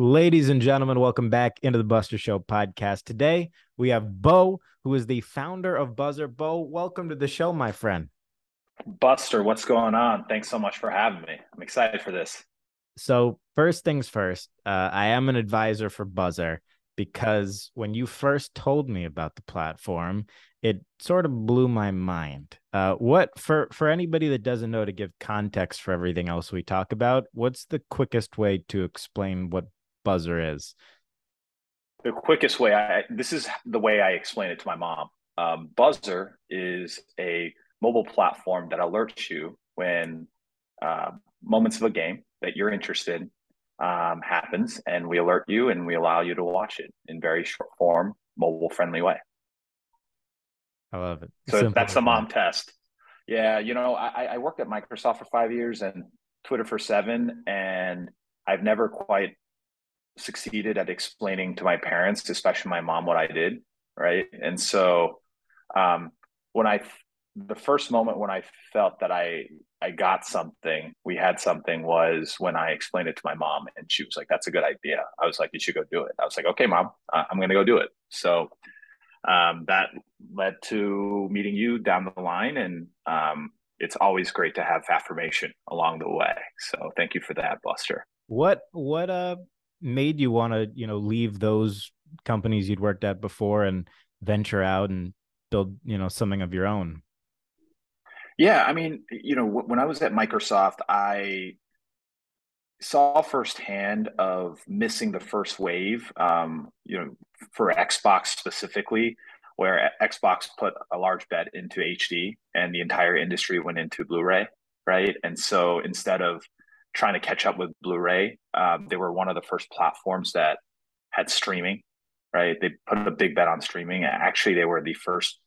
Ladies and gentlemen, welcome back into the Buster Show podcast. Today we have Bo, who is the founder of Buzzer. Bo, welcome to the show, my friend. Buster, what's going on? Thanks so much for having me. I'm excited for this. So, first things first, uh, I am an advisor for Buzzer because when you first told me about the platform, it sort of blew my mind. Uh, what for for anybody that doesn't know to give context for everything else we talk about, what's the quickest way to explain what buzzer is? The quickest way I this is the way I explain it to my mom. Um, buzzer is a mobile platform that alerts you when uh, moments of a game that you're interested um, happens, and we alert you and we allow you to watch it in very short form, mobile friendly way. I love it. So Simple that's the mom test. Yeah, you know, I, I worked at Microsoft for five years and Twitter for seven, and I've never quite succeeded at explaining to my parents, especially my mom, what I did. Right. And so um, when I, the first moment when I felt that I, I got something, we had something was when I explained it to my mom and she was like, that's a good idea. I was like, you should go do it. I was like, okay, mom, I'm going to go do it. So um, that led to meeting you down the line. And um, it's always great to have affirmation along the way. So thank you for that, Buster. What, what, uh, made you want to you know leave those companies you'd worked at before and venture out and build you know something of your own? Yeah i mean you know when i was at microsoft i saw firsthand of missing the first wave um, you know for xbox specifically where xbox put a large bet into hd and the entire industry went into blu-ray right? And so instead of trying to catch up with Blu-ray. Um, they were one of the first platforms that had streaming, right? They put a big bet on streaming. Actually, they were the first.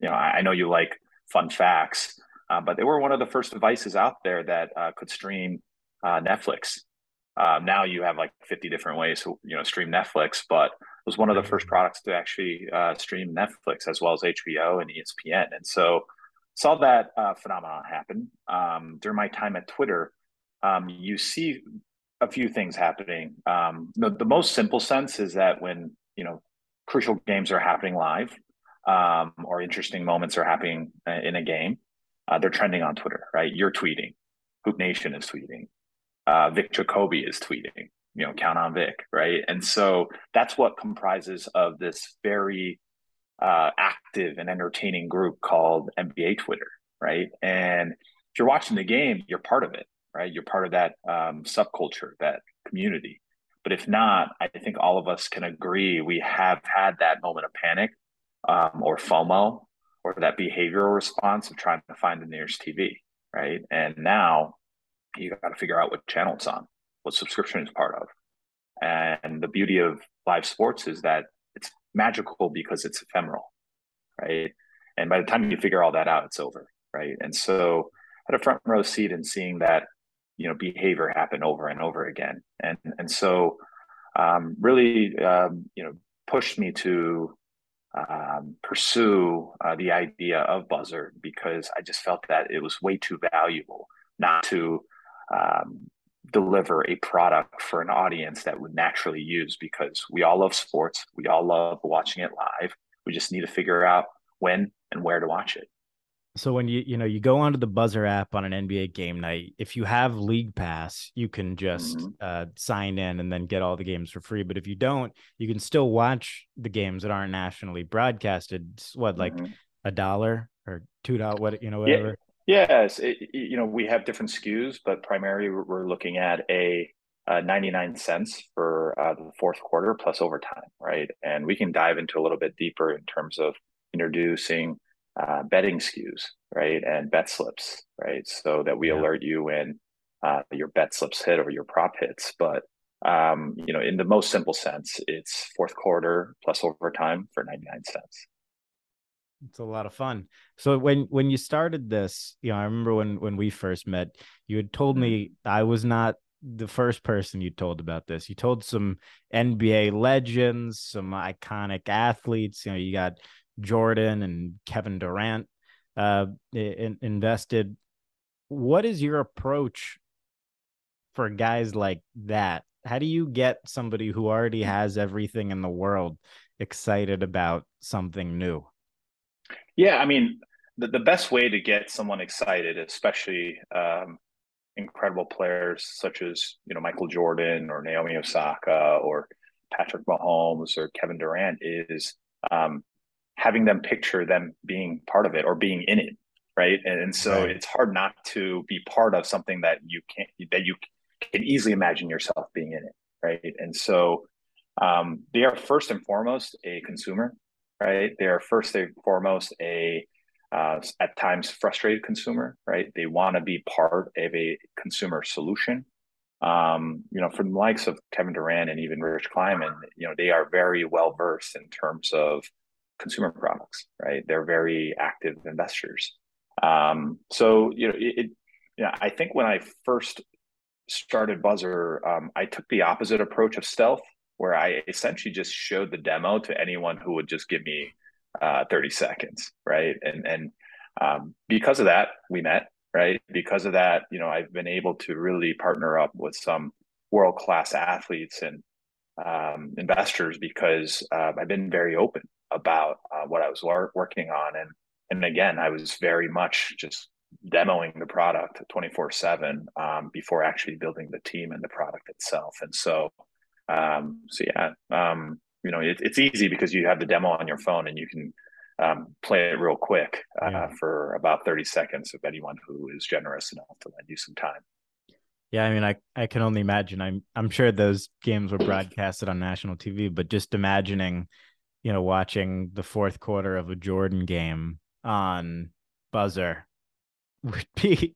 You know, I, I know you like fun facts, uh, but they were one of the first devices out there that uh, could stream uh, Netflix. Um, now you have like 50 different ways to you know stream Netflix, but it was one of the first products to actually uh, stream Netflix as well as HBO and ESPN. And so saw that uh, phenomenon happen um, during my time at Twitter um, you see a few things happening. Um, the, the, most simple sense is that when you know crucial games are happening live, um, or interesting moments are happening uh, in a game, uh, they're trending on Twitter. Right? You're tweeting. Hoop Nation is tweeting. Uh, Vic Jacoby is tweeting. You know, count on Vic, right? And so that's what comprises of this very uh, active and entertaining group called NBA Twitter, right? And if you're watching the game, you're part of it right? You're part of that um, subculture, that community. But if not, I think all of us can agree we have had that moment of panic um, or FOMO or that behavioral response of trying to find the nearest TV, right? And now you got to figure out what channel it's on, what subscription is part of. And the beauty of live sports is that it's magical because it's ephemeral, right? And by the time you figure all that out, it's over, right? And so I had a front row seat in seeing that you know behavior happen over and over again. And and so um, really um, you know pushed me to um, pursue uh, the idea of buzzer because i just felt that it was way too valuable not to um, deliver a product for an audience that would naturally use because we all love sports. We all love watching it live. We just need to figure out when and where to watch it so when you you know you go onto the buzzer app on an nba game night if you have league pass you can just mm-hmm. uh, sign in and then get all the games for free but if you don't you can still watch the games that aren't nationally broadcasted it's what like mm-hmm. a dollar or two dollar what you know whatever yeah. yes it, you know we have different skus but primarily we're looking at a uh, 99 cents for uh, the fourth quarter plus overtime right and we can dive into a little bit deeper in terms of introducing uh, betting skus, right, and bet slips, right, so that we yeah. alert you when uh, your bet slips hit or your prop hits. But um, you know, in the most simple sense, it's fourth quarter plus overtime for ninety nine cents. It's a lot of fun. So when when you started this, you know, I remember when when we first met, you had told mm-hmm. me I was not the first person you told about this. You told some NBA legends, some iconic athletes. You know, you got Jordan and Kevin Durant uh, in, invested. What is your approach for guys like that? how do you get somebody who already has everything in the world excited about something new? Yeah, I mean, the, the best way to get someone excited, especially um, incredible players such as you know Michael Jordan or Naomi Osaka or Patrick Mahomes or Kevin Durant, is um, having them picture them being part of it or being in it, right? And, and so right. it's hard not to be part of something that you can't that you can easily imagine yourself being in it, right? And so um, they are first and foremost a consumer, right? They are first and foremost a uh, at times frustrated consumer, right? They want to be part of a consumer solution. Um, you know, from the likes of Kevin Durant and even Rich Kleiman, you know, they are very well versed in terms of consumer products, right? They're very active investors. Um, so, you know, it, it know, I think when I first started Buzzer, um, I took the opposite approach of stealth, where I essentially just showed the demo to anyone who would just give me uh, 30 seconds, right? And and um, because of that, we met, right? Because of that, you know, I've been able to really partner up with some world class athletes and um, investors because uh, I've been very open about uh, what I was wor- working on, and and again, I was very much just demoing the product 24 7 um, before actually building the team and the product itself. And so um, so yeah um, you know it, it's easy because you have the demo on your phone and you can um, play it real quick uh, yeah. for about 30 seconds of anyone who is generous enough to lend you some time. Yeah i mean i i can only imagine. I'm i'm sure those games were broadcasted on national tv but just imagining you know watching the fourth quarter of a jordan game on buzzer would be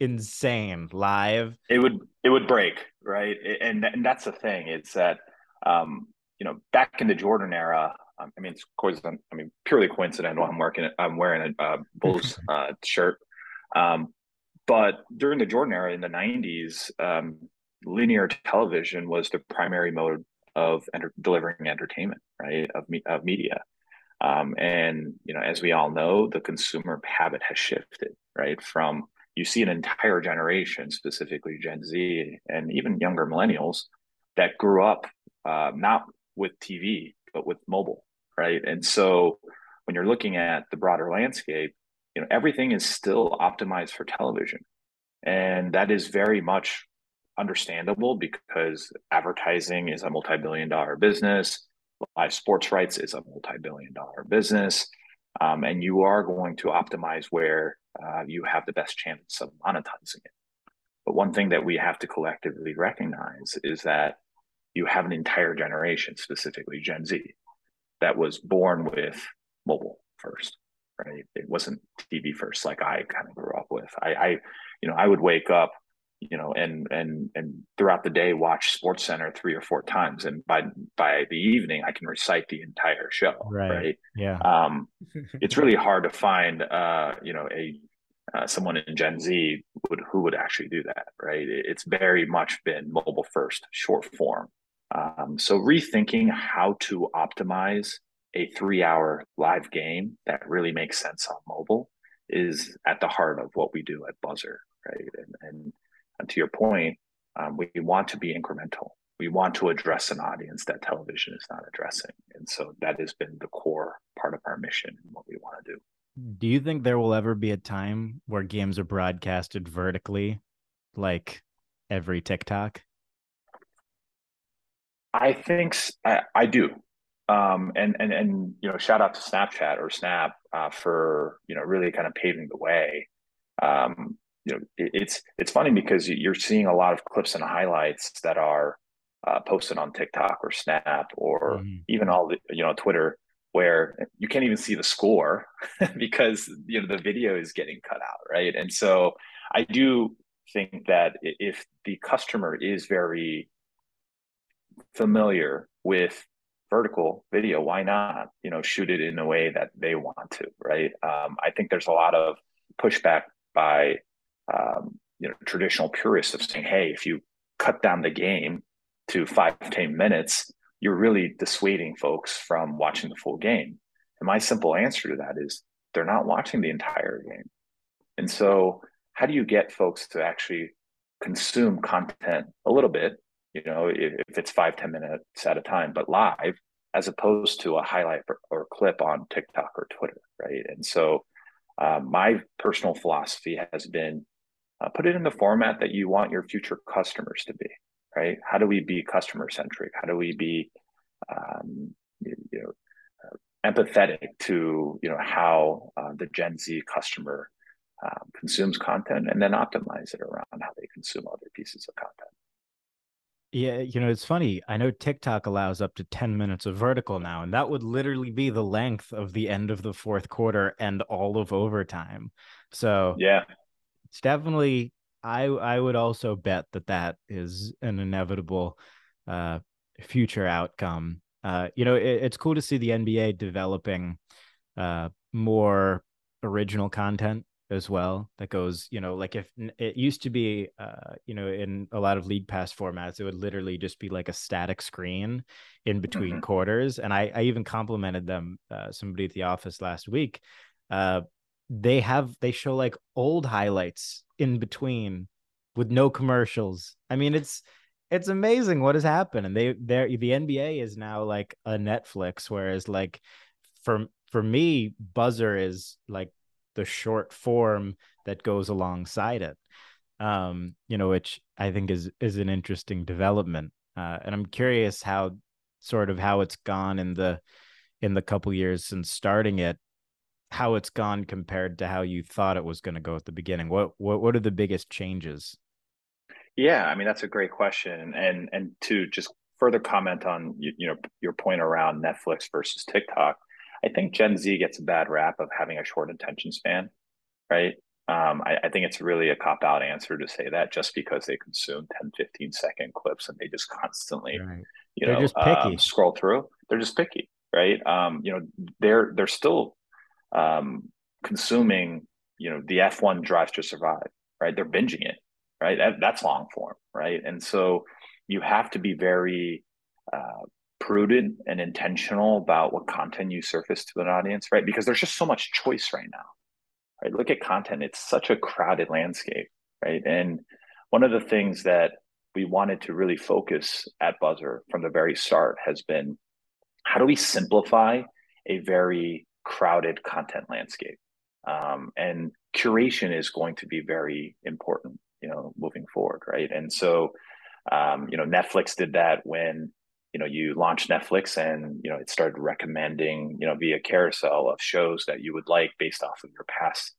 insane live. It would it would break right, and and that's the thing. It's that um, you know back in the Jordan era. Um, I mean, it's coincident. I mean, purely coincidental. I'm working. I'm wearing a uh, Bulls uh, shirt. Um, but during the Jordan era in the '90s, um, linear television was the primary mode of enter- delivering entertainment, right? Of me- of media. Um, and you know, as we all know, the consumer habit has shifted, right? From you see an entire generation, specifically Gen Z and even younger millennials, that grew up uh, not with TV but with mobile, right? And so when you're looking at the broader landscape, you know everything is still optimized for television, and that is very much understandable because advertising is a multi-billion-dollar business. Live sports rights is a multi-billion dollar business. Um, and you are going to optimize where uh, you have the best chance of monetizing it. But one thing that we have to collectively recognize is that you have an entire generation specifically gen z that was born with mobile first right? It wasn't tv first like i kind of grew up with. I i you know i would wake up you know, and and and throughout the day watch Sports Center three or four times, and by by the evening I can recite the entire show. Right. right? Yeah. Um, it's really hard to find, uh, you know, a uh, someone in Gen Z would who would actually do that. Right. It's very much been mobile first, short form. Um, so rethinking how to optimize a three-hour live game that really makes sense on mobile is at the heart of what we do at Buzzer. Right. And, and and to your point, um, we want to be incremental. We want to address an audience that television is not addressing. And so that has been the core part of our mission and what we want to do. Do you think there will ever be a time where games are broadcasted vertically, like every TikTok? I think I, I do. Um, and and and you know, shout out to Snapchat or Snap uh, for you know really kind of paving the way. Um, you know, it, it's it's funny because you're seeing a lot of clips and highlights that are uh, posted on TikTok or Snap or mm-hmm. even all the you know Twitter where you can't even see the score because you know the video is getting cut out, right? And so I do think that if the customer is very familiar with vertical video, why not you know shoot it in a way that they want to, right? Um, I think there's a lot of pushback by um, you know traditional purists of saying, hey, if you cut down the game to five ten minutes, you're really dissuading folks from watching the full game. And my simple answer to that is they're not watching the entire game. And so, how do you get folks to actually consume content a little bit you know, if, if it's five ten minutes at a time, but live as opposed to a highlight or, or clip on TikTok or Twitter, right? And so, uh, my personal philosophy has been uh, put it in the format that you want your future customers to be, right? How do we be customer centric? How do we be, um, you, you, know, uh, empathetic to you know how uh, the Gen Z customer um, consumes content, and then optimize it around how they consume other pieces of content. Yeah, you know, it's funny. I know TikTok allows up to 10 minutes of vertical now, and that would literally be the length of the end of the fourth quarter and all of overtime. So, yeah, it's definitely I I would also bet that that is an inevitable uh future outcome. Uh you know, it, it's cool to see the NBA developing uh more original content as well that goes you know like if it used to be uh you know in a lot of league pass formats it would literally just be like a static screen in between mm-hmm. quarters and i i even complimented them uh, somebody at the office last week uh they have they show like old highlights in between with no commercials. I mean it's it's amazing what has happened. And they they the nba is now like a netflix whereas like for for me buzzer is like the short form that goes alongside it um you know which i think is is an interesting development. Uh and i'm curious how sort of how it's gone in the in the couple years since starting it how it's gone compared to how you thought it was going to go at the beginning what what what are the biggest changes yeah i mean that's a great question and and to just further comment on you, you know your point around netflix versus tiktok I think Gen Z gets a bad rap of having a short attention span, right? Um, I, I, think it's really a cop out answer to say that just because they consume 10, 15 second clips and they just constantly, right. you they're know, just picky. Um, scroll through. They're just picky, right? Um, you know, they're they're still um, consuming, you know, the F1 Drive to Survive, right? They're binging it, right? That, that's long form, right? And so you have to be very uh, prudent and intentional about what content you surface to an audience, right? Because there's just so much choice right now, right? Look at content, it's such a crowded landscape, right? And one of the things that we wanted to really focus at Buzzer from the very start has been how do we simplify a very crowded content landscape? Um, and curation is going to be very important, you know, moving forward, right? And so, um, you know, Netflix did that when you know you launched netflix and you know it started recommending you know via carousel of shows that you would like based off of your past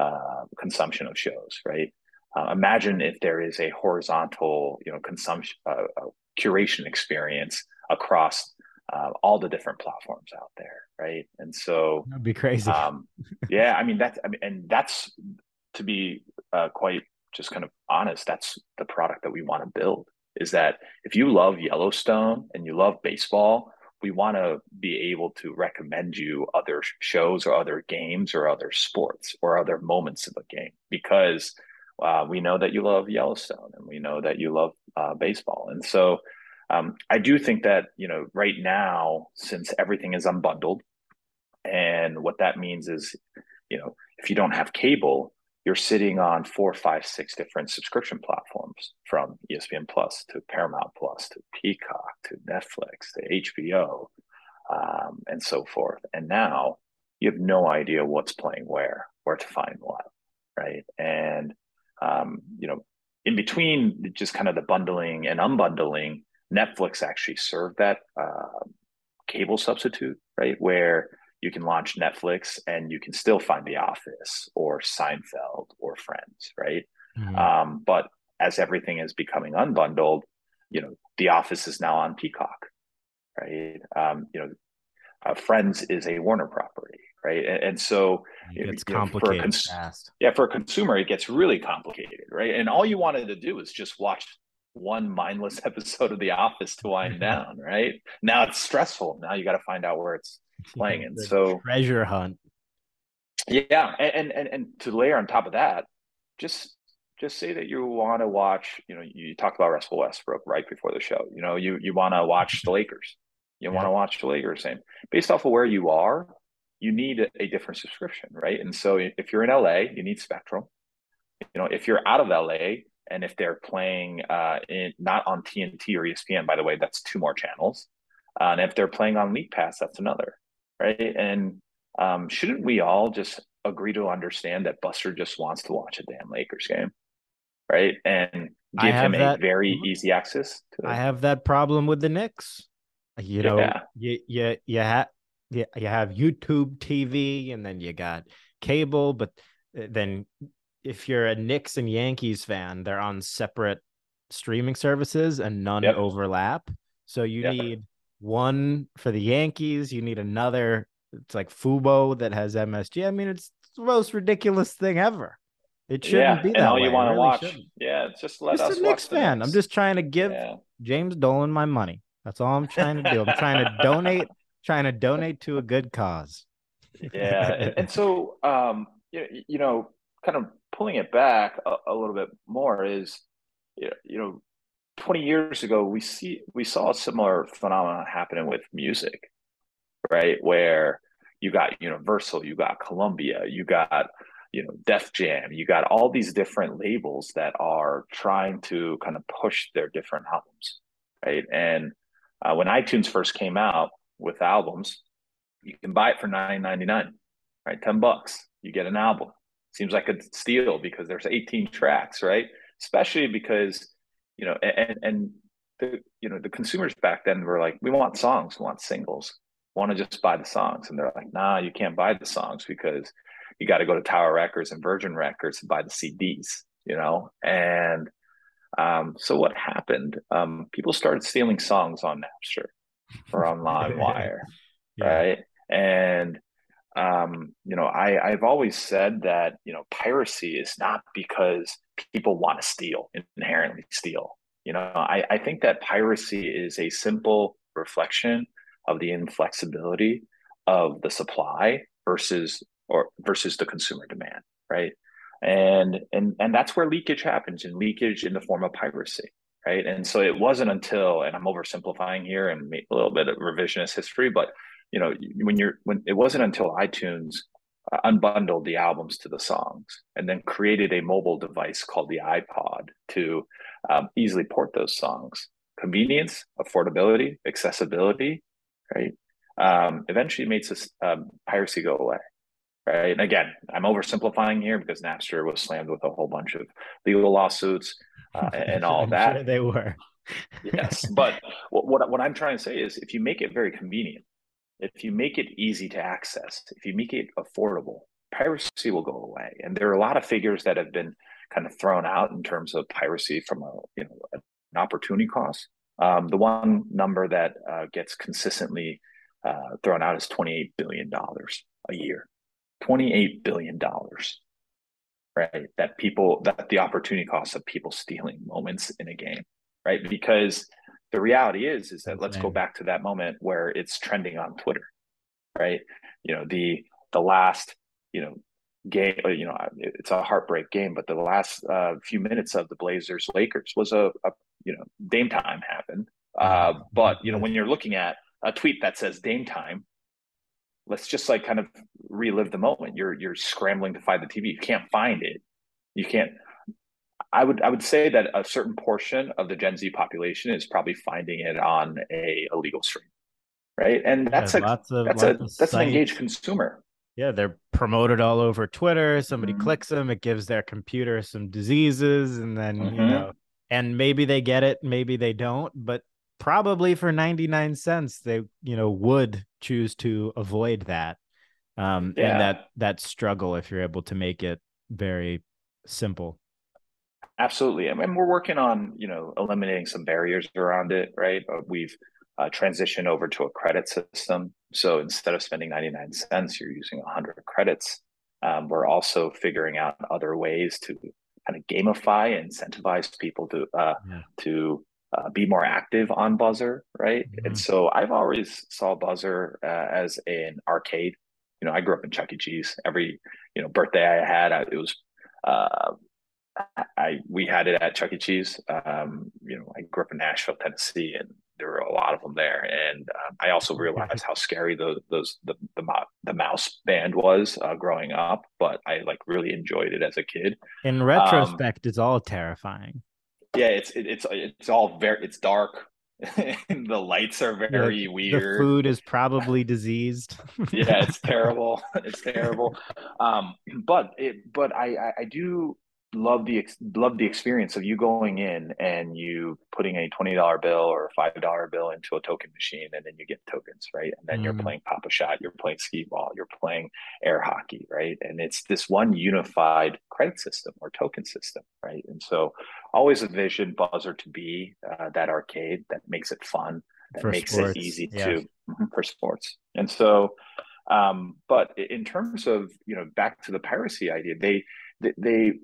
uh, consumption of shows right uh, imagine if there is a horizontal you know consumption uh, uh curation experience across uh, all the different platforms out there right and so that'd be crazy um, yeah i mean that's i mean and that's to be uh, quite just kind of honest that's the product that we want to build is that if you love Yellowstone and you love baseball, we want to be able to recommend you other shows or other games or other sports or other moments of a game because uh, we know that you love Yellowstone and we know that you love uh, baseball. And so um, I do think that, you know, right now, since everything is unbundled, and what that means is, you know, if you don't have cable, you're sitting on four, five, six different subscription platforms from ESPN Plus to Paramount Plus to Peacock to Netflix to HBO um, and so forth. And now you have no idea what's playing where, where to find what, right? And um, you know, in between just kind of the bundling and unbundling, Netflix actually served that uh, cable substitute, right? Where you can launch Netflix and you can still find The Office or Seinfeld or Friends, right? Mm-hmm. Um, but as everything is becoming unbundled, you know, The Office is now on Peacock, right? Um, you know, uh, Friends is a Warner property, right? And, and so it's complicated. Know, cons- yeah, for a consumer, it gets really complicated, right? And all you wanted to do is just watch one mindless episode of The Office to wind mm-hmm. down, right? Now it's stressful. Now you got to find out where it's playing it. So treasure hunt. Yeah, and, and and to layer on top of that, just just say that you want to watch. You know, you talked about Russell Westbrook right before the show. You know, you you want to watch the Lakers. You yeah. want to watch the Lakers. Same based off of where you are, you need a, a different subscription, right? And so if you're in LA, you need Spectrum. You know, if you're out of LA, and if they're playing uh, in, not on TNT or ESPN, by the way, that's two more channels. Uh, and if they're playing on League Pass, that's another, right? And um, shouldn't we all just agree to understand that Buster just wants to watch a damn Lakers game, right? And give him that, a very easy access to. I have that problem with the Knicks. You know, yeah. you you you have you, you have YouTube TV, and then you got cable, but uh, then if you're a Knicks and Yankees fan, they're on separate streaming services and none yep. overlap. So you yep. need one for the Yankees, you need another. It's like Fubo that has MSG. I mean, it's the most ridiculous thing ever. It shouldn't yeah, be that and all way. you want to really watch. Shouldn't. Yeah, just let just us. a Knicks fan. I'm just trying to give yeah. James Dolan my money. That's all I'm trying to do. I'm trying to donate, trying to donate to a good cause. yeah, and, and so um, you, you know, kind of pulling it back a, a little bit more is, you know, 20 years ago we see we saw a similar phenomenon happening with music, right? Where you got Universal, you got Columbia, you got you know Def Jam, you got all these different labels that are trying to kind of push their different albums, right? And uh, when iTunes first came out with albums, you can buy it for nine ninety nine, right? Ten bucks, you get an album. Seems like a steal because there's 18 tracks, right? Especially because you know, and and the you know the consumers back then were like, we want songs, we want singles, want to just buy the songs, and they're like, nah, you can't buy the songs because you got to go to Tower Records and Virgin Records to buy the CDs, you know, and um, so what happened? Um, people started stealing songs on Napster or on LimeWire, yeah. right? And um, you know, I, I've always said that, you know, piracy is not because people want to steal, inherently steal. You know, I, I think that piracy is a simple reflection of the inflexibility of the supply versus or versus the consumer demand, right? And and and that's where leakage happens, and leakage in the form of piracy, right? And so it wasn't until, and I'm oversimplifying here and a little bit of revisionist history, but you know when you're when it wasn't until itunes uh, unbundled the albums to the songs and then created a mobile device called the ipod to um, easily port those songs. Convenience affordability accessibility right? Um, eventually made this, um, piracy go away right? And again i'm oversimplifying here because napster was slammed with a whole bunch of legal lawsuits uh, and all that. sure they were. Yes but what, what, what i'm trying to say is if you make it very convenient if you make it easy to access, if you make it affordable, piracy will go away. And there are a lot of figures that have been kind of thrown out in terms of piracy from a you know an opportunity cost. Um, the one number that uh, gets consistently uh, thrown out is twenty eight billion dollars a year. Twenty eight billion dollars, right? That people that the opportunity cost of people stealing moments in a game, right? Because the reality is is that let's go back to that moment where it's trending on Twitter, right? You know the the last you know game uh, you know it's a heartbreak game but the last uh, few minutes of the blazers lakers was a, a you know dame time happened. Uh, but you know when you're looking at a tweet that says dame time let's just like kind of relive the moment. You're you're scrambling to find the tv you can't find it. You can't I would I would say that a certain portion of the Gen Z population is probably finding it on a illegal stream, right? And that's yeah, a of, that's a that's an engaged consumer. Yeah, they're promoted all over Twitter. Somebody mm-hmm. clicks them, it gives their computer some diseases, and then mm-hmm. you know, and maybe they get it, maybe they don't, but probably for 99 cents they you know would choose to avoid that um yeah. and that that struggle if you're able to make it very simple Absolutely. I mean, we're working on, you know, eliminating some barriers around it, right? We've uh, transitioned over to a credit system. So instead of spending 99 cents, you're using 100 credits. Um, we're also figuring out other ways to kind of gamify and incentivize people to uh, yeah. to uh, be more active on Buzzer, right? Mm-hmm. And so I've always saw Buzzer uh, as an arcade. You know, I grew up in Chuck E. Cheese. Every you know birthday I had, I, it was uh, I we had it at Chuck E. Cheese. Um, you know, I grew up in Nashville, Tennessee, and there were a lot of them there. And um, I also realized how scary those those the, the the mouse band was uh, growing up, but I like really enjoyed it as a kid. In retrospect, um, it's all terrifying. Yeah, it's it, it's it's all very it's dark. the lights are very yeah, weird. The food is probably diseased. yeah, it's terrible. It's terrible. Um, but it but I, I do love the love the experience of you going in and you putting a twenty dollar bill or a five dollar bill into a token machine, and then you get tokens, right? And then mm. you're playing Pop-A-Shot, you're playing skee ball, you're playing air hockey, right? And it's this one unified credit system or token system, right? And so, always a vision buzzer to be uh, that arcade that makes it fun, that for makes sports. it easy to mm-hmm, for sports, and so. Um, but in terms of you know back to the piracy idea, they they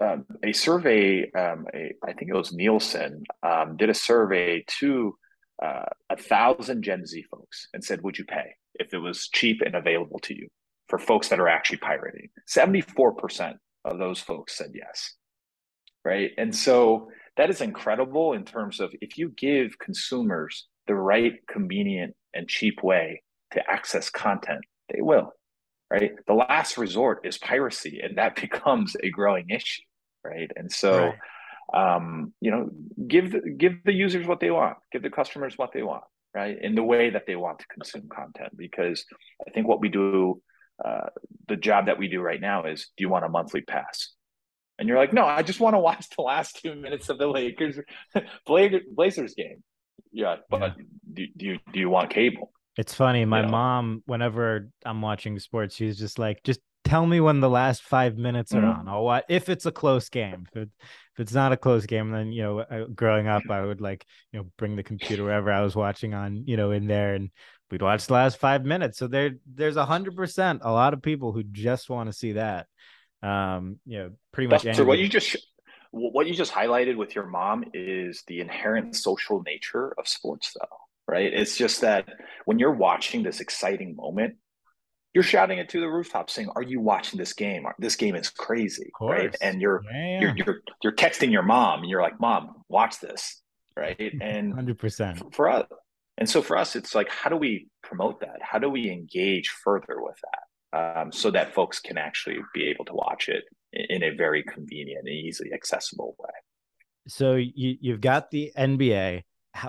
um, a survey, um, a, I think it was Nielsen, um, did a survey to uh, a thousand Gen Z folks and said, "Would you pay if it was cheap and available to you?" For folks that are actually pirating, seventy-four percent of those folks said yes. Right, and so that is incredible in terms of if you give consumers the right, convenient, and cheap way to access content, they will right? The last resort is piracy, and that becomes a growing issue, right? And so, right. um, you know, give the, give the users what they want, give the customers what they want, right? In the way that they want to consume content, because I think what we do, uh, the job that we do right now is, do you want a monthly pass? And you're like, no, I just want to watch the last two minutes of the Lakers Blazers game. Yeah, but yeah. Do, do you do you want cable? It's funny. My you know? mom, whenever I'm watching sports, she's just like, just tell me when the last five minutes are mm-hmm. on. I'll watch if it's a close game. If, it, if it's not a close game, then you know, growing up, I would like you know bring the computer wherever I was watching on, you know, in there, and we'd watch the last five minutes. So there, there's a hundred percent a lot of people who just want to see that. Um, you know, pretty much. So what you just what you just highlighted with your mom is the inherent social nature of sports, though right? It's just that when you're watching this exciting moment, you're shouting it to the rooftop saying, "Are you watching this game? This game is crazy, right?" And you're, yeah. you're you're you're texting your mom, and you're like, "Mom, watch this," right? And hundred percent for us, and so for us, it's like, how do we promote that? How do we engage further with that, um, so that folks can actually be able to watch it in a very convenient and easily accessible way? So you you've got the NBA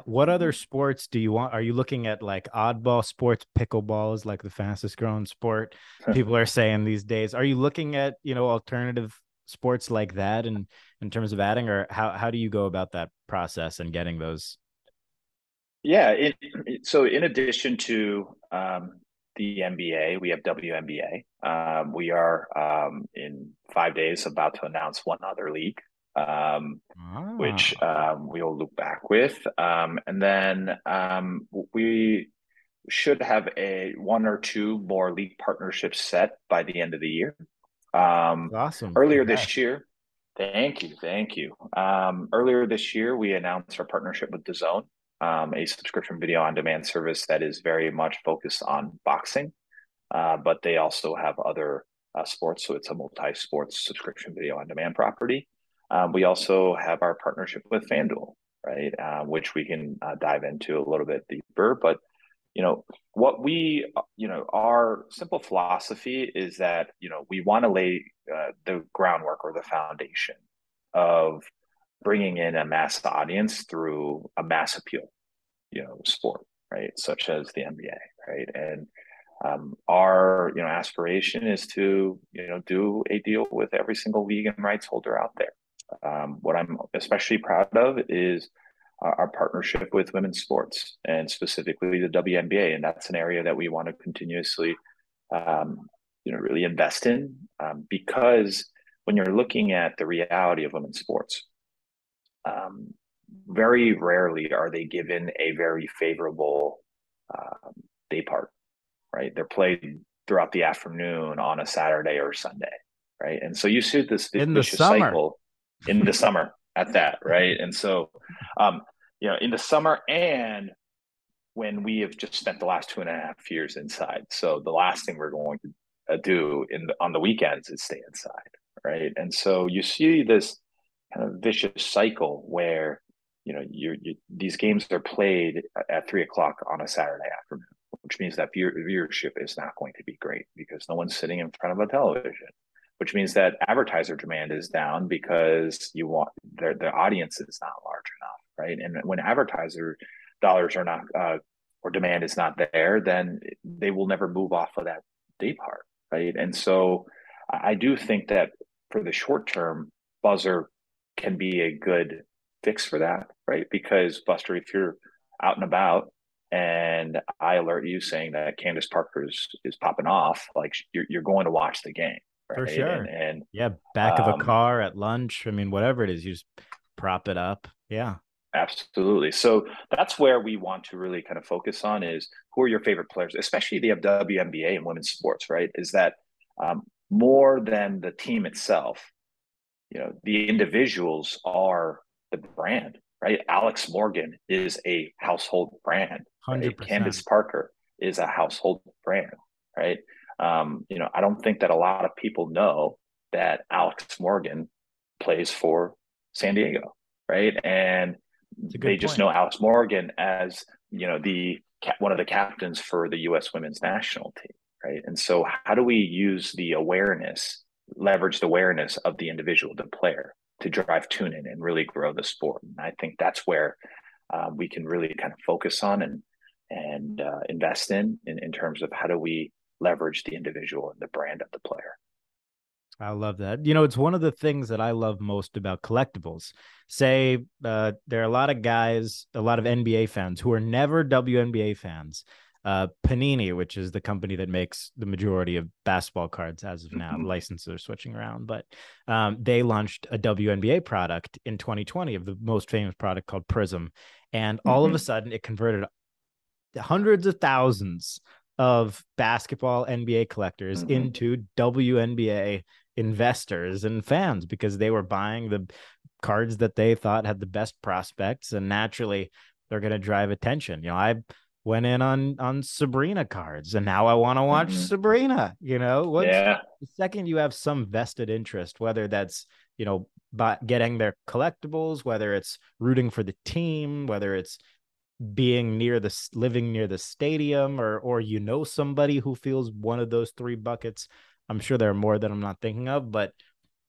what other sports do you want? Are you looking at like oddball sports? Pickleball is like the fastest growing sport. People are saying these days. Are you looking at you know alternative sports like that, and in terms of adding, or how how do you go about that process and getting those? Yeah, it, so in addition to um, the NBA, we have WNBA. Um, we are um, in five days about to announce one other league um, ah. which um, we'll look back with. Um, and then um, we should have a one or two more league partnerships set by the end of the year. Um, awesome. Earlier this year, thank you, thank you. Um, earlier this year, we announced our partnership with DAZN, um, a subscription video on demand service that is very much focused on boxing, uh, but they also have other uh, sports. So it's a multi sports subscription video on demand property. Um, we also have our partnership with FanDuel, right, uh, which we can uh, dive into a little bit deeper. But you know what we, you know, our simple philosophy is that you know we want to lay uh, the groundwork or the foundation of bringing in a mass audience through a mass appeal, you know, sport, right, such as the NBA, right, and um, our you know aspiration is to you know do a deal with every single league and rights holder out there um, what I'm especially proud of is our, our, partnership with women's sports and specifically the WNBA, and that's an area that we want to continuously, um, you know, really invest in um, because when you're looking at the reality of women's sports, um, very rarely are they given a very favorable um, day part. Right, they're played throughout the afternoon on a Saturday or Sunday right? And so you see this in the summer. cycle in the summer at that, right? And so, um, you know, in the summer and when we have just spent the last two and a half years inside. So the last thing we're going to uh, do in the, on the weekends is stay inside, right? And so you see this kind of vicious cycle where you know you these games are played at three o'clock on a Saturday afternoon, which means that viewership is not going to be great because no one's sitting in front of a television which means that advertiser demand is down because you want their the audience is not large enough, right? And when advertiser dollars are not uh, or demand is not there, then they will never move off of that day part, right? And so I do think that for the short term, buzzer can be a good fix for that, right? Because Buster, if you're out and about and I alert you saying that Candace Parker is, is popping off, like you're, you're going to watch the game, Right? For sure. And, and yeah, back um, of a car at lunch. I mean, whatever it is, you just prop it up. Yeah. Absolutely. So that's where we want to really kind of focus on is who are your favorite players, especially the WNBA and women's sports, right? Is that um, more than the team itself, you know, the individuals are the brand, right? Alex Morgan is a household brand. Right? Candace Parker is a household brand, right? Um, you know, I don't think that a lot of people know that Alex Morgan plays for San Diego, right? And they just know Alex Morgan as you know the one of the captains for the U.S. Women's National Team, right? And so, how do we use the awareness, leverage the awareness of the individual, the player, to drive tune in and really grow the sport? And I think that's where uh, we can really kind of focus on and and uh, invest in, in in terms of how do we leverage the individual and the brand of the player. I love that. You know, it's one of the things that I love most about collectibles. Say, uh, there are a lot of guys, a lot of NBA fans who are never WNBA fans. Uh, Panini, which is the company that makes the majority of basketball cards as of now, mm-hmm. licenses are switching around, but um, they launched a WNBA product in 2020 of the most famous product called Prizm. And all mm-hmm. of a sudden, it converted hundreds of thousands of basketball NBA collectors mm-hmm. into WNBA investors and fans because they were buying the cards that they thought had the best prospects and naturally they're going to drive attention. You know, I went in on on Sabrina cards and now I want to watch mm-hmm. Sabrina, you know. What's, yeah. The second you have some vested interest whether that's, you know, by getting their collectibles, whether it's rooting for the team, whether it's being near the living near the stadium or or you know somebody who feels one of those three buckets i'm sure there are more that i'm not thinking of but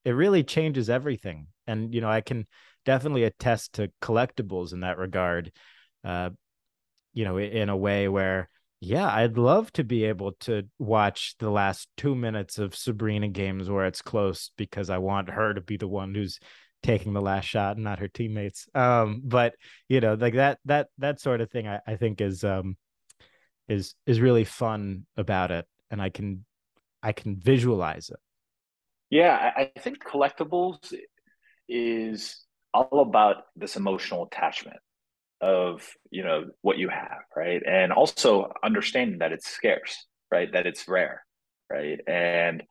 it really changes everything. And you know i can definitely attest to collectibles in that regard uh you know in a way where yeah i'd love to be able to watch the last 2 minutes of sabrina games where it's close because i want her to be the one who's taking the last shot, and not her teammates. Um, but you know, like that that that sort of thing, I, I think is um is is really fun about it, and I can I can visualize it. Yeah, I, think collectibles is all about this emotional attachment of you know what you have, right, and also understanding that it's scarce, right, that it's rare, right, and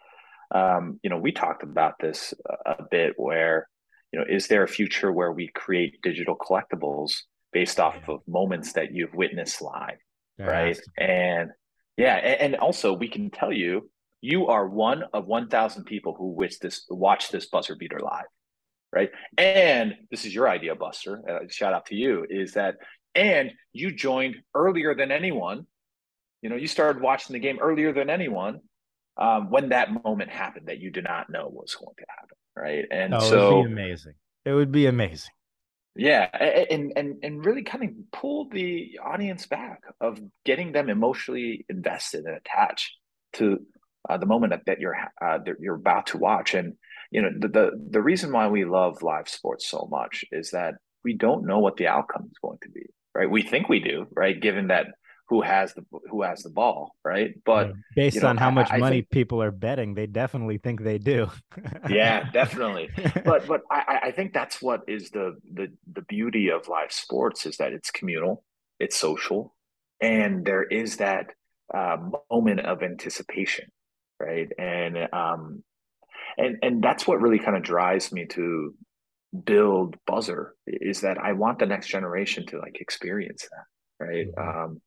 um, you know we talked about this a bit where you know, is there a future where we create digital collectibles based off of moments that you've witnessed live, right? And yeah, and, and, also we can tell you, you are one of one thousand people who wish this watch this buzzer beater live, right? And this is your idea, Buster. Uh, shout out to you. Is that and you joined earlier than anyone. You know, you started watching the game earlier than anyone um, when that moment happened that you did not know was going to happen right? And oh, so it would be amazing. It would be amazing. Yeah, and and and really kind of pull the audience back of getting them emotionally invested and attached to uh, the moment that, that you're uh, that you're about to watch. And you know the, the the reason why we love live sports so much is that we don't know what the outcome is going to be, right? We think we do, right? Given that who has the who has the ball, right? But based you know, on how much I, money think, people are betting, they definitely think they do. yeah, definitely. But but I, I think that's what is the the the beauty of live sports is that it's communal, it's social, and there is that uh, moment of anticipation, right? And um, and and that's what really kind of drives me to build buzzer is that I want the next generation to like experience that, right? Um,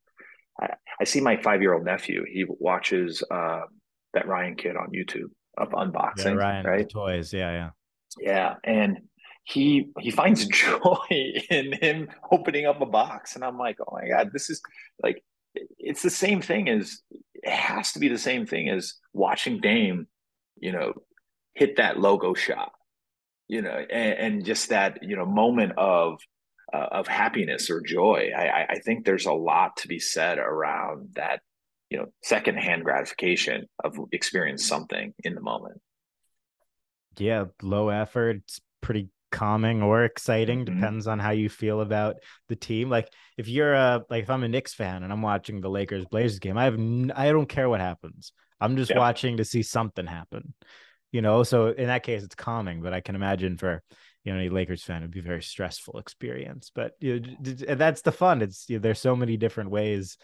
I, I see my five year old nephew. He watches uh, that Ryan kid on YouTube of unboxing, yeah, Ryan, right? Toys, yeah, yeah, yeah, and he he finds joy in him opening up a box, and I'm like, oh my god, this is like it's the same thing as it has to be the same thing as watching Dame, you know, hit that logo shot, you know, and, and just that you know moment of uh, of happiness or joy. I, I think there's a lot to be said around that, you know, secondhand gratification of experience something in the moment. Yeah, low effort. It's pretty calming or exciting mm-hmm. depends on how you feel about the team like if you're a like if i'm a Knicks fan and i'm watching the Lakers Blazers game i have n- I don't care what happens i'm just yeah. watching to see something happen you know so in that case it's calming but i can imagine for you know any Lakers fan it'd be a very stressful experience but you know, that's the fun it's you know, there's so many different ways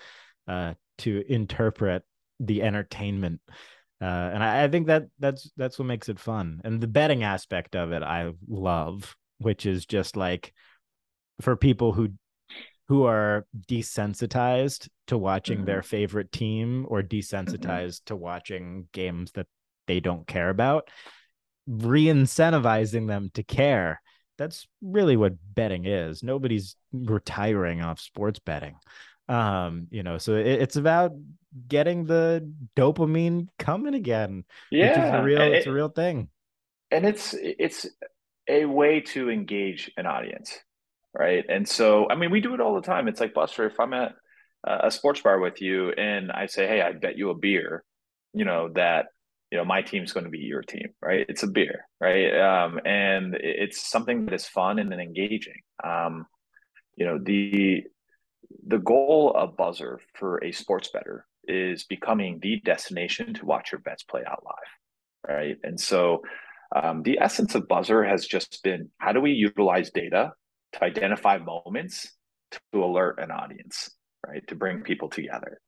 uh to interpret the entertainment uh, and I, I, think that that's that's what makes it fun and the betting aspect of it i love which is just like for people who who are desensitized to watching mm-hmm. their favorite team or mm-hmm. desensitized mm-hmm. to watching games that they don't care about re-incentivizing them to care. That's really what betting is. Nobody's retiring off sports betting. Um you know so it, it's about getting the dopamine coming again yeah which a real it, it's a real thing. and it's it's a way to engage an audience right? And so i mean we do it all the time. It's like buster if i'm at a sports bar with you and i say hey i bet you a beer you know that you know my team's going to be your team right it's a beer right um, and it's something that is fun and then engaging um, you know the the goal of buzzer for a sports better is becoming the destination to watch your bets play out live, right? And so um, the essence of Buzzer has just been how do we utilize data to identify moments to alert an audience, right? To bring people together.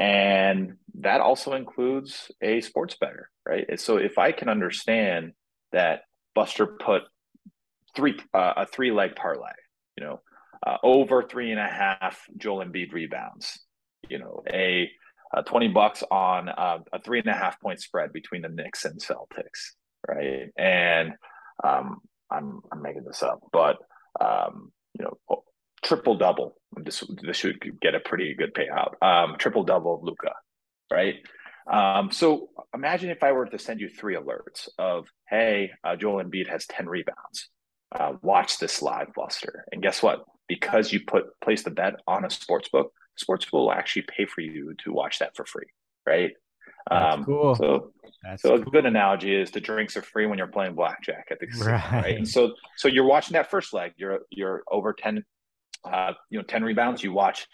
And that also includes a sports better, right? So if I can understand that Buster put three uh, a three leg parlay, you know, uh, over three and a half Joel Embiid rebounds, you know, a, a 20 bucks on uh, a three and a half point spread between the Knicks and Celtics, right? And um, I'm, I'm making this up, but, um, you know, triple double. This, this should get a pretty good payout. Um, triple double of Luka, right? Um, so imagine if I were to send you three alerts of, hey, uh, Joel Embiid has 10 rebounds. Uh, watch this live, Buster. And guess what? Because you put place the bet on a sports book, sports will actually pay for you to watch that for free, right? That's um, cool. So, That's so cool. a good analogy is the drinks are free when you're playing blackjack at the casino, right. right? And so, so you're watching that first leg. You're you're over ten, uh, you know, ten rebounds. You watch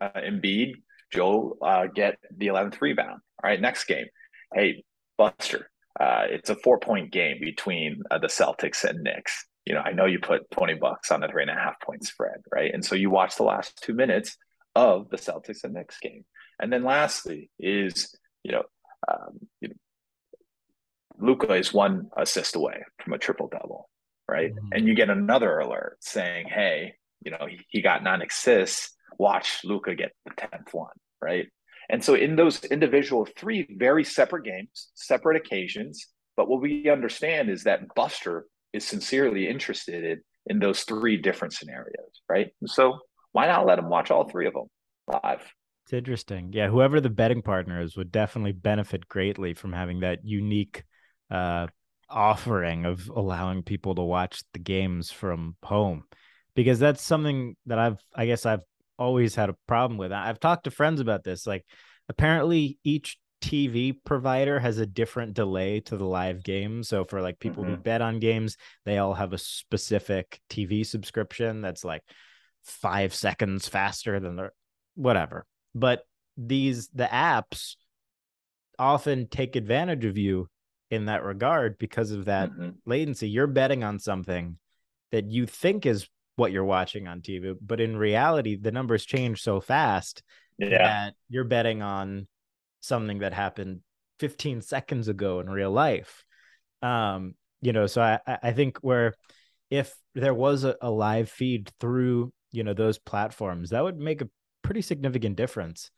uh, Embiid, Joe uh, get the eleventh rebound. All right, next game. Hey, Buster, uh, it's a four point game between uh, the Celtics and Knicks. You know, I know you put 20 bucks on the three and a half point spread, right? And so you watch the last two minutes of the Celtics and Knicks game. And then lastly is, you know, um, you know Luka is one assist away from a triple double, right? Mm-hmm. And you get another alert saying, hey, you know, he, he got nine assists. Watch Luka get the 10th one, right? And so in those individual three very separate games, separate occasions, but what we understand is that Buster is sincerely interested in, in those three different scenarios, right? And so why not let them watch all three of them live? It's interesting. Yeah, whoever the betting partner is would definitely benefit greatly from having that unique uh, offering of allowing people to watch the games from home because that's something that I've I guess I've always had a problem with. I've talked to friends about this like apparently each TV provider has a different delay to the live game. So for like people mm-hmm. who bet on games, they all have a specific TV subscription that's like five seconds faster than the whatever. But these the apps often take advantage of you in that regard because of that mm-hmm. latency. You're betting on something that you think is what you're watching on TV, but in reality, the numbers change so fast yeah. that you're betting on something that happened 15 seconds ago in real life. Um, you know, so I I think where if there was a, a live feed through you know those platforms that would make a pretty significant difference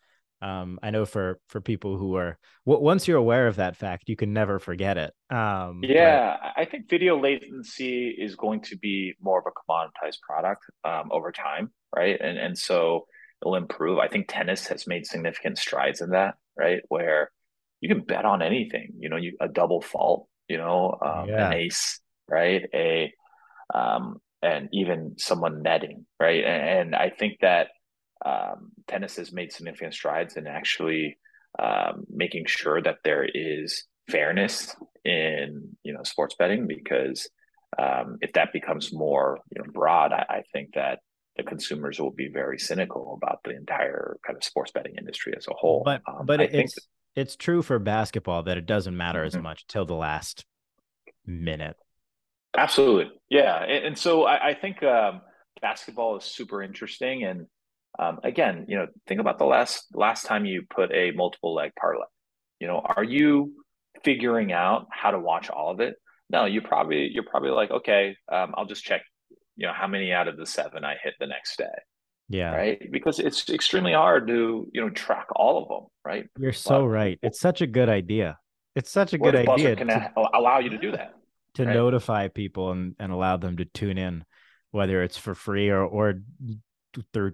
um, I know for for people who are once you're aware of that fact, you can never forget it. Um, yeah, but... I think video latency is going to be more of a commoditized product um, over time, right? And and so it'll improve. I think tennis has made significant strides in that, right? Where you can bet on anything, you know, you a double fault, you know, um, yeah. an ace, right? A um, and even someone netting, right? And, and I think that um, tennis has made significant strides in actually um, making sure that there is fairness in you know sports betting because um, if that becomes more you know broad, I, I, think that the consumers will be very cynical about the entire kind of sports betting industry as a whole. But um, but I it's that, it's true for basketball that it doesn't matter mm-hmm. as much till the last minute. Absolutely, yeah, and, and so I, I think um, basketball is super interesting and um, again, you know, think about the last last time you put a multiple leg parlay. You know, are you figuring out how to watch all of it? No, you probably you're probably like, okay, um, I'll just check. You know, how many out of the seven I hit the next day. Yeah. Right. Because it's extremely hard to you know track all of them. Right. You're so but, right. It's such a good idea. It's such a good idea. Can to, allow you to do that. To right? notify people and, and allow them to tune in, whether it's for free or or through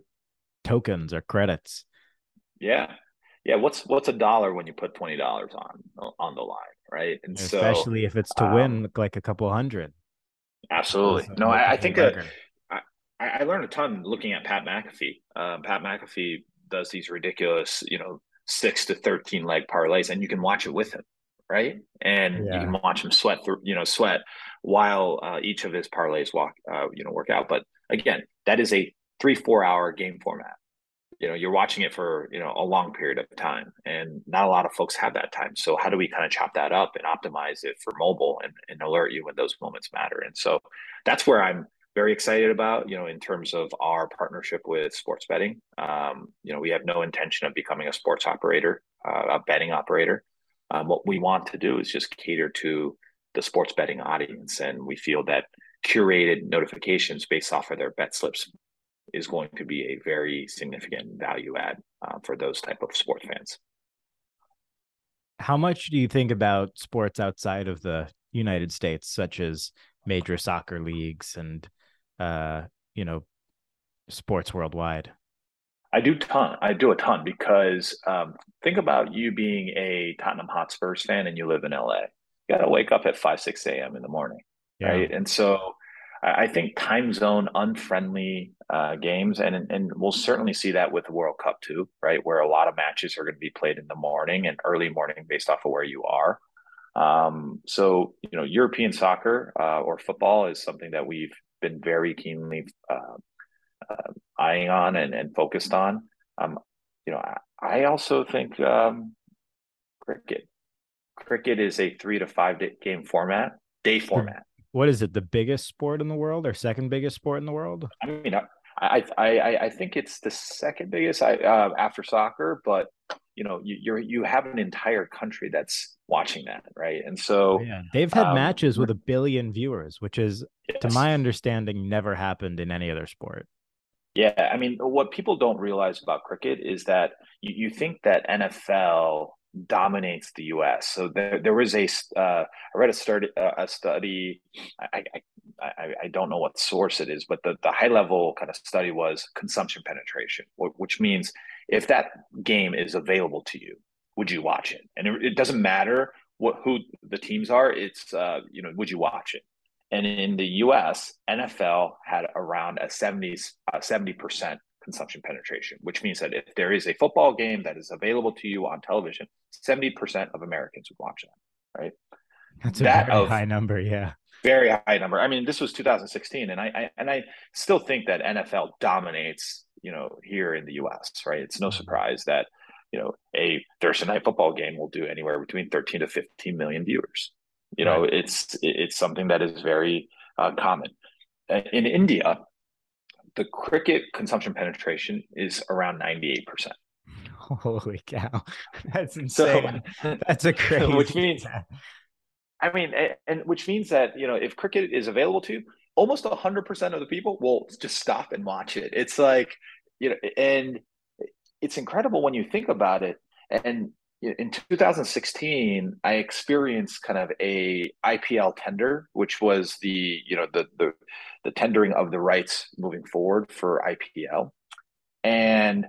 tokens or credits. Yeah. Yeah. What's what's a dollar when you put twenty dollars on on the line, right? And especially so, if it's to um, win like a couple hundred. Absolutely. No, I, I think that I, I learned a ton looking at Pat McAfee. Um, Pat McAfee does these ridiculous, you know, six to thirteen leg parlays, and you can watch it with him, right? And yeah. you can watch him sweat through, you know, sweat while uh, each of his parlays walk, uh, you know, work out. But again, that is a three four hour game format. You know you're watching it for you know a long period of time and not a lot of folks have that time. So how do we kind of chop that up and optimize it for mobile and, and alert you when those moments matter? And so that's where i'm very excited about you know in terms of our partnership with sports betting. Um, you know we have no intention of becoming a sports operator uh, a betting operator. Um, what we want to do is just cater to the sports betting audience and we feel that curated notifications based off of their bet slips is going to be a very significant value add uh, for those type of sports fans. How much do you think about sports outside of the United States, such as major soccer leagues and uh, you know sports worldwide? I do ton. I do a ton because um, think about you being a Tottenham Hotspurs fan and you live in LA. You got to wake up at five six a.m. in the morning, yeah. right? And so I think time zone unfriendly uh, games, and and we'll certainly see that with the World Cup too, right? Where a lot of matches are going to be played in the morning and early morning based off of where you are. Um, so you know, European soccer uh, or football is something that we've been very keenly uh, uh eyeing on and, and focused on. Um, you know, I, I also think um, cricket. Cricket is a three to five day game format, day format what is it? The biggest sport in the world or second biggest sport in the world? I mean, I I I think it's the second biggest uh, after soccer, but you know, you you're, you have an entire country that's watching that, right? And so, yeah, they've had um, matches with a billion viewers, which is, yes. to my understanding, never happened in any other sport. Yeah, I mean, what people don't realize about cricket is that you, you think that NFL dominates the U.S. So there, there was a uh, I read a study, uh, a study. I, I, I, don't know what source it is, but the, the high level kind of study was consumption penetration, which means if that game is available to you, would you watch it? And it, it doesn't matter what who the teams are. It's uh, you know, would you watch it? And in the U.S., NFL had around a 70 uh, percent consumption penetration, which means that if there is a football game that is available to you on television, 70% of Americans would watch that, right? That's a that very high number, yeah. Very high number. I mean, this was 2016, and I, I and I still think that NFL dominates, you know, here in the US, right? It's no mm-hmm. surprise that, you know, a Thursday night football game will do anywhere between 13 to 15 million viewers. You know, right. it's it's something that is very uh, common. In India, the cricket consumption penetration is around 98%. Holy cow. That's insane. So, That's a crazy. Which means, I mean, and which means that, you know, if cricket is available to you, almost 100% of the people will just stop and watch it. It's like, you know, and it's incredible when you think about it. And in 2016 i experienced kind of a ipl tender which was the you know the the, the tendering of the rights moving forward for ipl And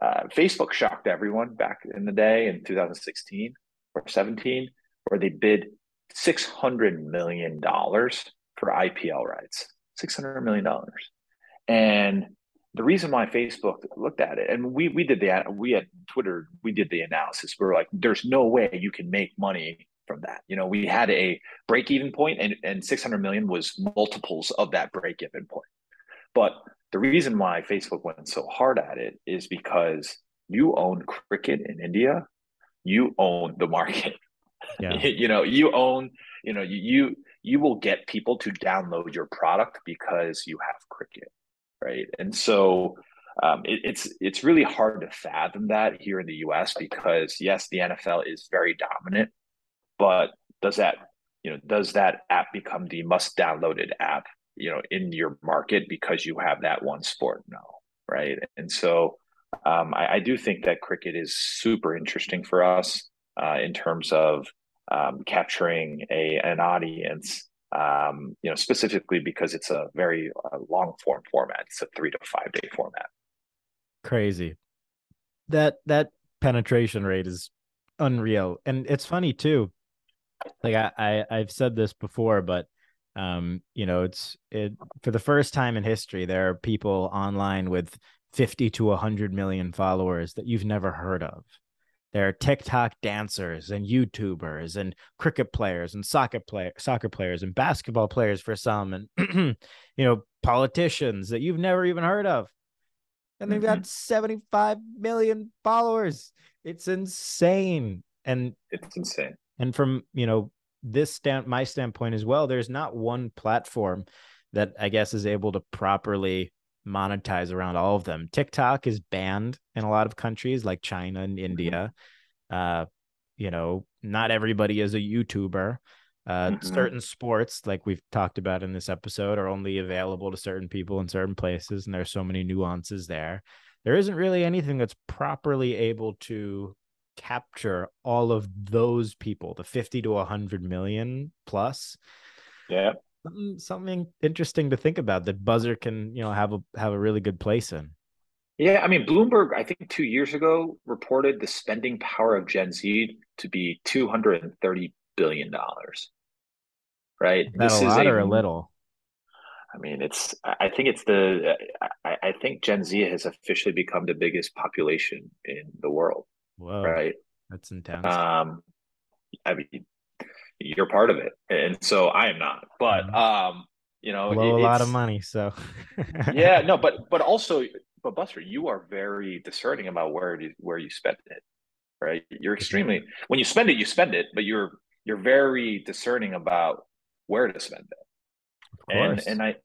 uh, Facebook shocked everyone back in the day in 2016 or 17, where they bid $600 million for IPL rights. $600 million. And the reason why Facebook looked at it, and we we did the we at Twitter we did the analysis. We are like, there's no way you can make money from that. You know, we had a break even point, and and 600 million was multiples of that break even point. But the reason why Facebook went so hard at it is because you own cricket in India, you own the market. Yeah. you know, you own, you know, you, you you will get people to download your product because you have cricket, right? And so um, it, it's it's really hard to fathom that here in the U.S. because yes, the NFL is very dominant, but does that you know does that app become the must downloaded app you know in your market because you have that one sport no right and so um, I, I, do think that cricket is super interesting for us uh, in terms of um, capturing a an audience um, you know specifically because it's a very uh, long form format. It's a three to five day format. Crazy. That that penetration rate is unreal. And it's funny too like I, I I've said this before, but um, you know, it's it for the first time in history, there are people online with 50 to 100 million followers that you've never heard of. There are TikTok dancers and YouTubers and cricket players and soccer player soccer players and basketball players for some and you know politicians that you've never even heard of. And they've mm-hmm. got 75 million followers. It's insane. And it's insane and from you know this stand my standpoint as well there's not one platform that i guess is able to properly monetize around all of them tiktok is banned in a lot of countries like china and mm-hmm. india uh you know not everybody is a youtuber uh, mm-hmm. certain sports like we've talked about in this episode are only available to certain people in certain places and there's so many nuances there there isn't really anything that's properly able to capture all of those people, the 50 to 100 million plus. Yeah. Something, something interesting to think about that buzzer can, you know, have a have a really good place in. Yeah, I mean, Bloomberg, I think two years ago reported the spending power of Gen Z to be two hundred and thirty billion dollars. Right? Is this a lot a, or a little? I mean, it's. I think it's the. I, I think Gen Z has officially become the biggest population in the world. Whoa, right? That's intense. Um, I mean, you're part of it, and so I am not. But mm-hmm. um, you know, blow it, a lot of money. So yeah, no, but but also, but Buster, you are very discerning about where you, where you spend it, right? You're extremely when you spend it, you spend it, but you're you're very discerning about where to spend it. And and I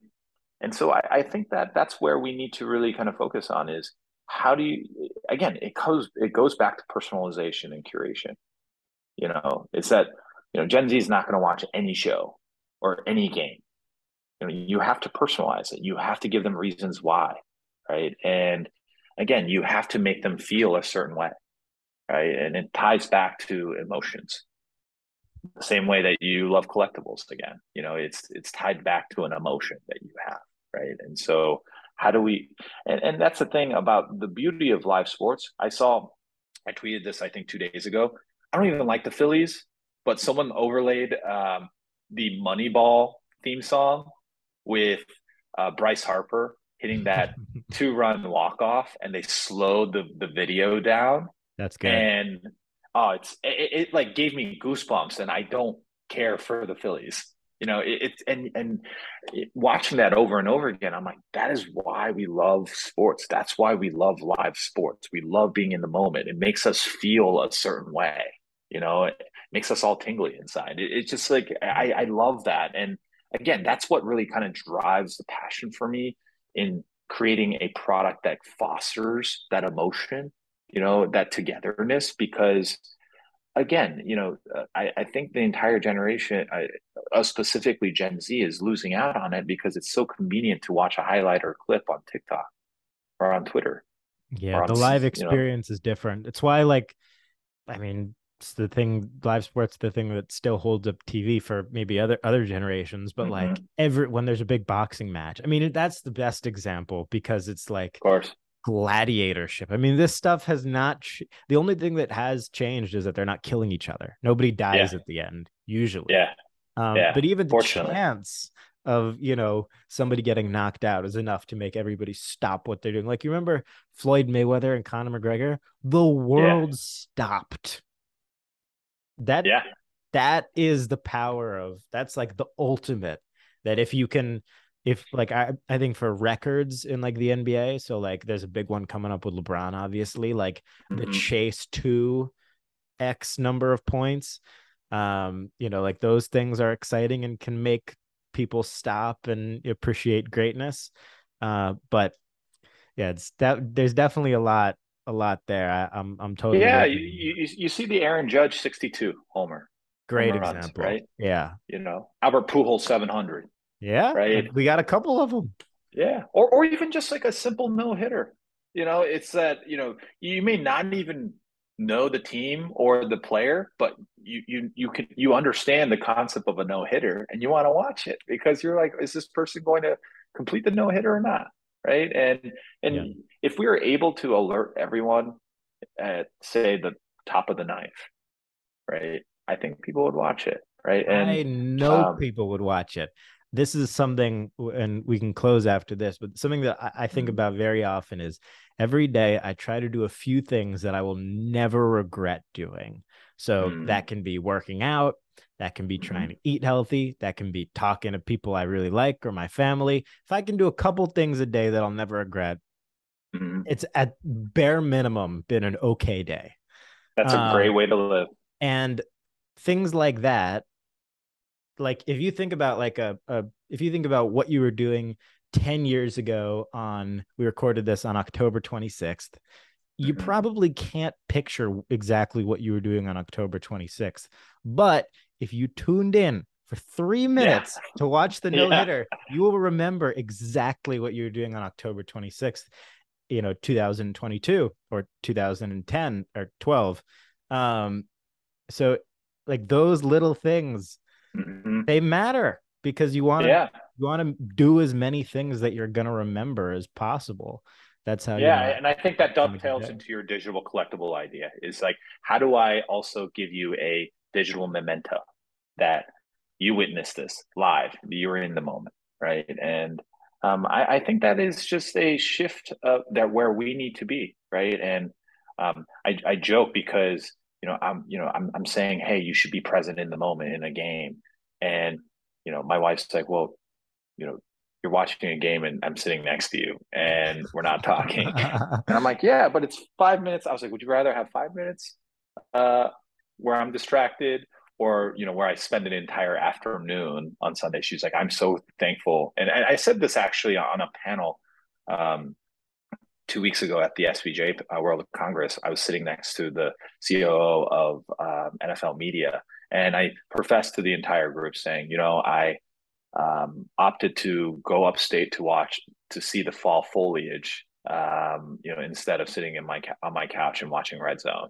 and so I, I think that that's where we need to really kind of focus on is how do you again it goes it goes back to personalization and curation you know it's that you know gen z is not going to watch any show or any game. You know you have to personalize it. You have to give them reasons why right? And again you have to make them feel a certain way right? And it ties back to emotions. The same way that you love collectibles again you know it's it's tied back to an emotion that you have right? And so how do we and, and that's the thing about the beauty of live sports. I saw i tweeted this i think two days ago. I don't even like the phillies but someone overlaid um, the moneyball theme song with uh, bryce harper hitting that two run walk off and they slowed the, the video down. That's good. And oh it's it, it like gave me goosebumps and i don't care for the phillies. You know it's it, and and watching that over and over again i'm like that is why we love sports. That's why we love live sports. We love being in the moment. It makes us feel a certain way you know makes us all tingly inside it, it's just like I, I love that and again that's what really kind of drives the passion for me in creating a product that fosters that emotion you know that togetherness because again, you know, uh, I, I think the entire generation, I, uh, specifically Gen Z, is losing out on it because it's so convenient to watch a highlight or clip on TikTok or on Twitter. Yeah, on, the live experience you know. is different. It's why, like, I mean, it's the thing. Live sports, the thing that still holds up TV for maybe other other generations. But mm-hmm. like every when there's a big boxing match, I mean, that's the best example because it's like, of course, gladiatorship. I mean, this stuff has not. Ch- the only thing that has changed is that they're not killing each other. Nobody dies Yeah. at the end usually. Yeah. Um, Yeah, but even the chance of you know somebody getting knocked out is enough to make everybody stop what they're doing. Like you remember Floyd Mayweather and Conor McGregor, the world stopped. That Yeah. that is the power of that's like the ultimate. That if you can, if like I I think for records in like the NBA, so like there's a big one coming up with LeBron, obviously, like the Mhm. chase to X number of points. Um, you know, like those things are exciting and can make people stop and appreciate greatness. Uh, but yeah, it's that there's definitely a lot, a lot there. I, I'm I'm totally Yeah, you, you. you see the Aaron Judge 62 homer, great home runs, example. right? Yeah, you know, Albert Pujols 700. yeah, Right. We got a couple of them. Yeah, or or even just like a simple no hitter. You know, it's that you know you may not even know the team or the player, but you you you can you understand the concept of a no hitter, and you want to watch it because you're like, is this person going to complete the no hitter or not? Right, and and Yeah. if we were able to alert everyone at say the top of the ninth, right, I think people would watch it. Right, and I know um, people would watch it. This is something, and we can close after this, but something that I, I think Mhm. about very often is every day I try to do a few things that I will never regret doing. So Mm. that can be working out, that can be Mhm. trying to eat healthy, that can be talking to people I really like or my family. If I can do a couple things a day that I'll never regret, mhm. it's at bare minimum been an okay day. that's a great Um, way to live. and things like that like if you think about like a, a if you think about what you were doing 10 years ago on we recorded this on october 26th you Mhm. probably can't picture exactly what you were doing on october 26th but if you tuned in for three minutes to watch the no hitter you will remember exactly what you were doing on october 26th you know 2022 or 2010 or 12 um so like those little things Mhm. they matter because you want to Yeah, you want to do as many things that you're going to remember as possible. That's how yeah, and I think that have a good dovetails into your digital collectible idea. Is like, how do I also give you a digital memento that you witnessed this live, you were in the moment, right? And um, I, I think that is just a shift of that where we need to be, right? And um, I, I joke because you know I'm you know I'm I'm saying, hey, you should be present in the moment in a game, and you know my wife's like, well, you know, you're watching a game and I'm sitting next to you and we're not talking. And I'm like, yeah, but it's five minutes. I was like, would you rather have five minutes uh, where I'm distracted or, you know, where I spend an entire afternoon on Sunday? She's like, I'm so thankful. And I, said this actually on a panel um, two weeks ago at the SBJ uh, World Congress. I was sitting next to the COO of um, NFL Media. And I professed to the entire group saying, you know, I um, opted to go upstate to watch to see the fall foliage um, you know instead of sitting in my on my couch and watching red zone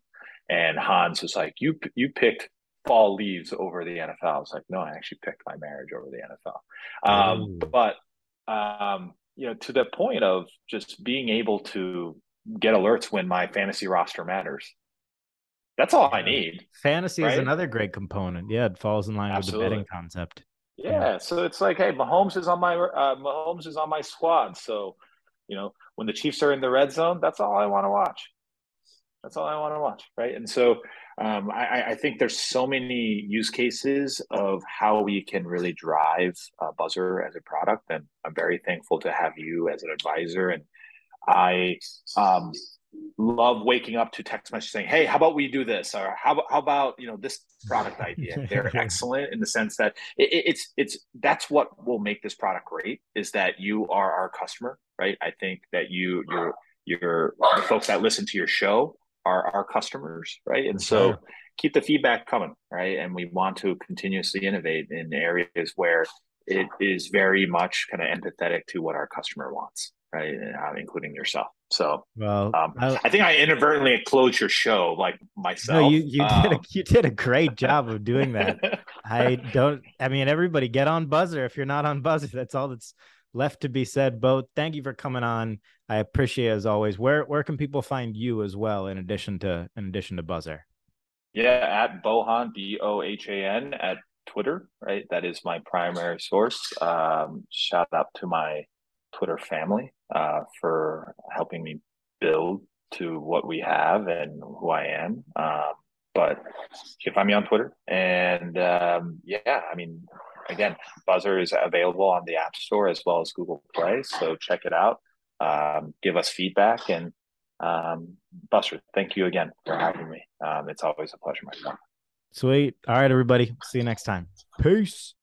and hans was like you you picked fall leaves over the nfl i was like no i actually picked my marriage over the nfl um, but um, you know to the point of just being able to get alerts when my fantasy roster matters. That's all i need fantasy is another great component. Yeah it falls in line with the betting concept. Yeah, so it's like, hey, Mahomes is on my uh, Mahomes is on my squad. So, you know, when the Chiefs are in the red zone, that's all I want to watch. That's all I want to watch, right? And so, um, I, I think there's so many use cases of how we can really drive uh, Buzzer as a product, and I'm very thankful to have you as an advisor. And I um, love waking up to text message saying, "Hey, how about we do this?" or "How about how about you know this product idea?" They're excellent in the sense that it- it's it's that's what will make this product great is that you are our customer, right? I think that you you're you're the folks that listen to your show are our customers, right? And so keep the feedback coming, right? And we want to continuously innovate in areas where it is very much kind of empathetic to what our customer wants, right? Uh, including yourself. So well um, I- I think I inadvertently closed your show, like myself. no you you did a, Um, you did a great job of doing that I don't. I mean, everybody get on buzzer. If you're not on buzzer, that's all that's left to be said. Bo, thank you for coming on. I appreciate as always. Where where can people find you as well in addition to in addition to Buzzer? Yeah, at Bohan B O H A N at Twitter, right? That is my primary source. Um, shout out to my Twitter family uh, for helping me build to what we have and who I am. Um, but you can find me on Twitter. And um, yeah, I mean, again, Buzzer is available on the App Store as well as Google Play. So check it out. Um, give us feedback. And um, Buster, thank you again for having me. Um, it's always a pleasure, my friend. Sweet. All right, everybody. See you next time. Peace.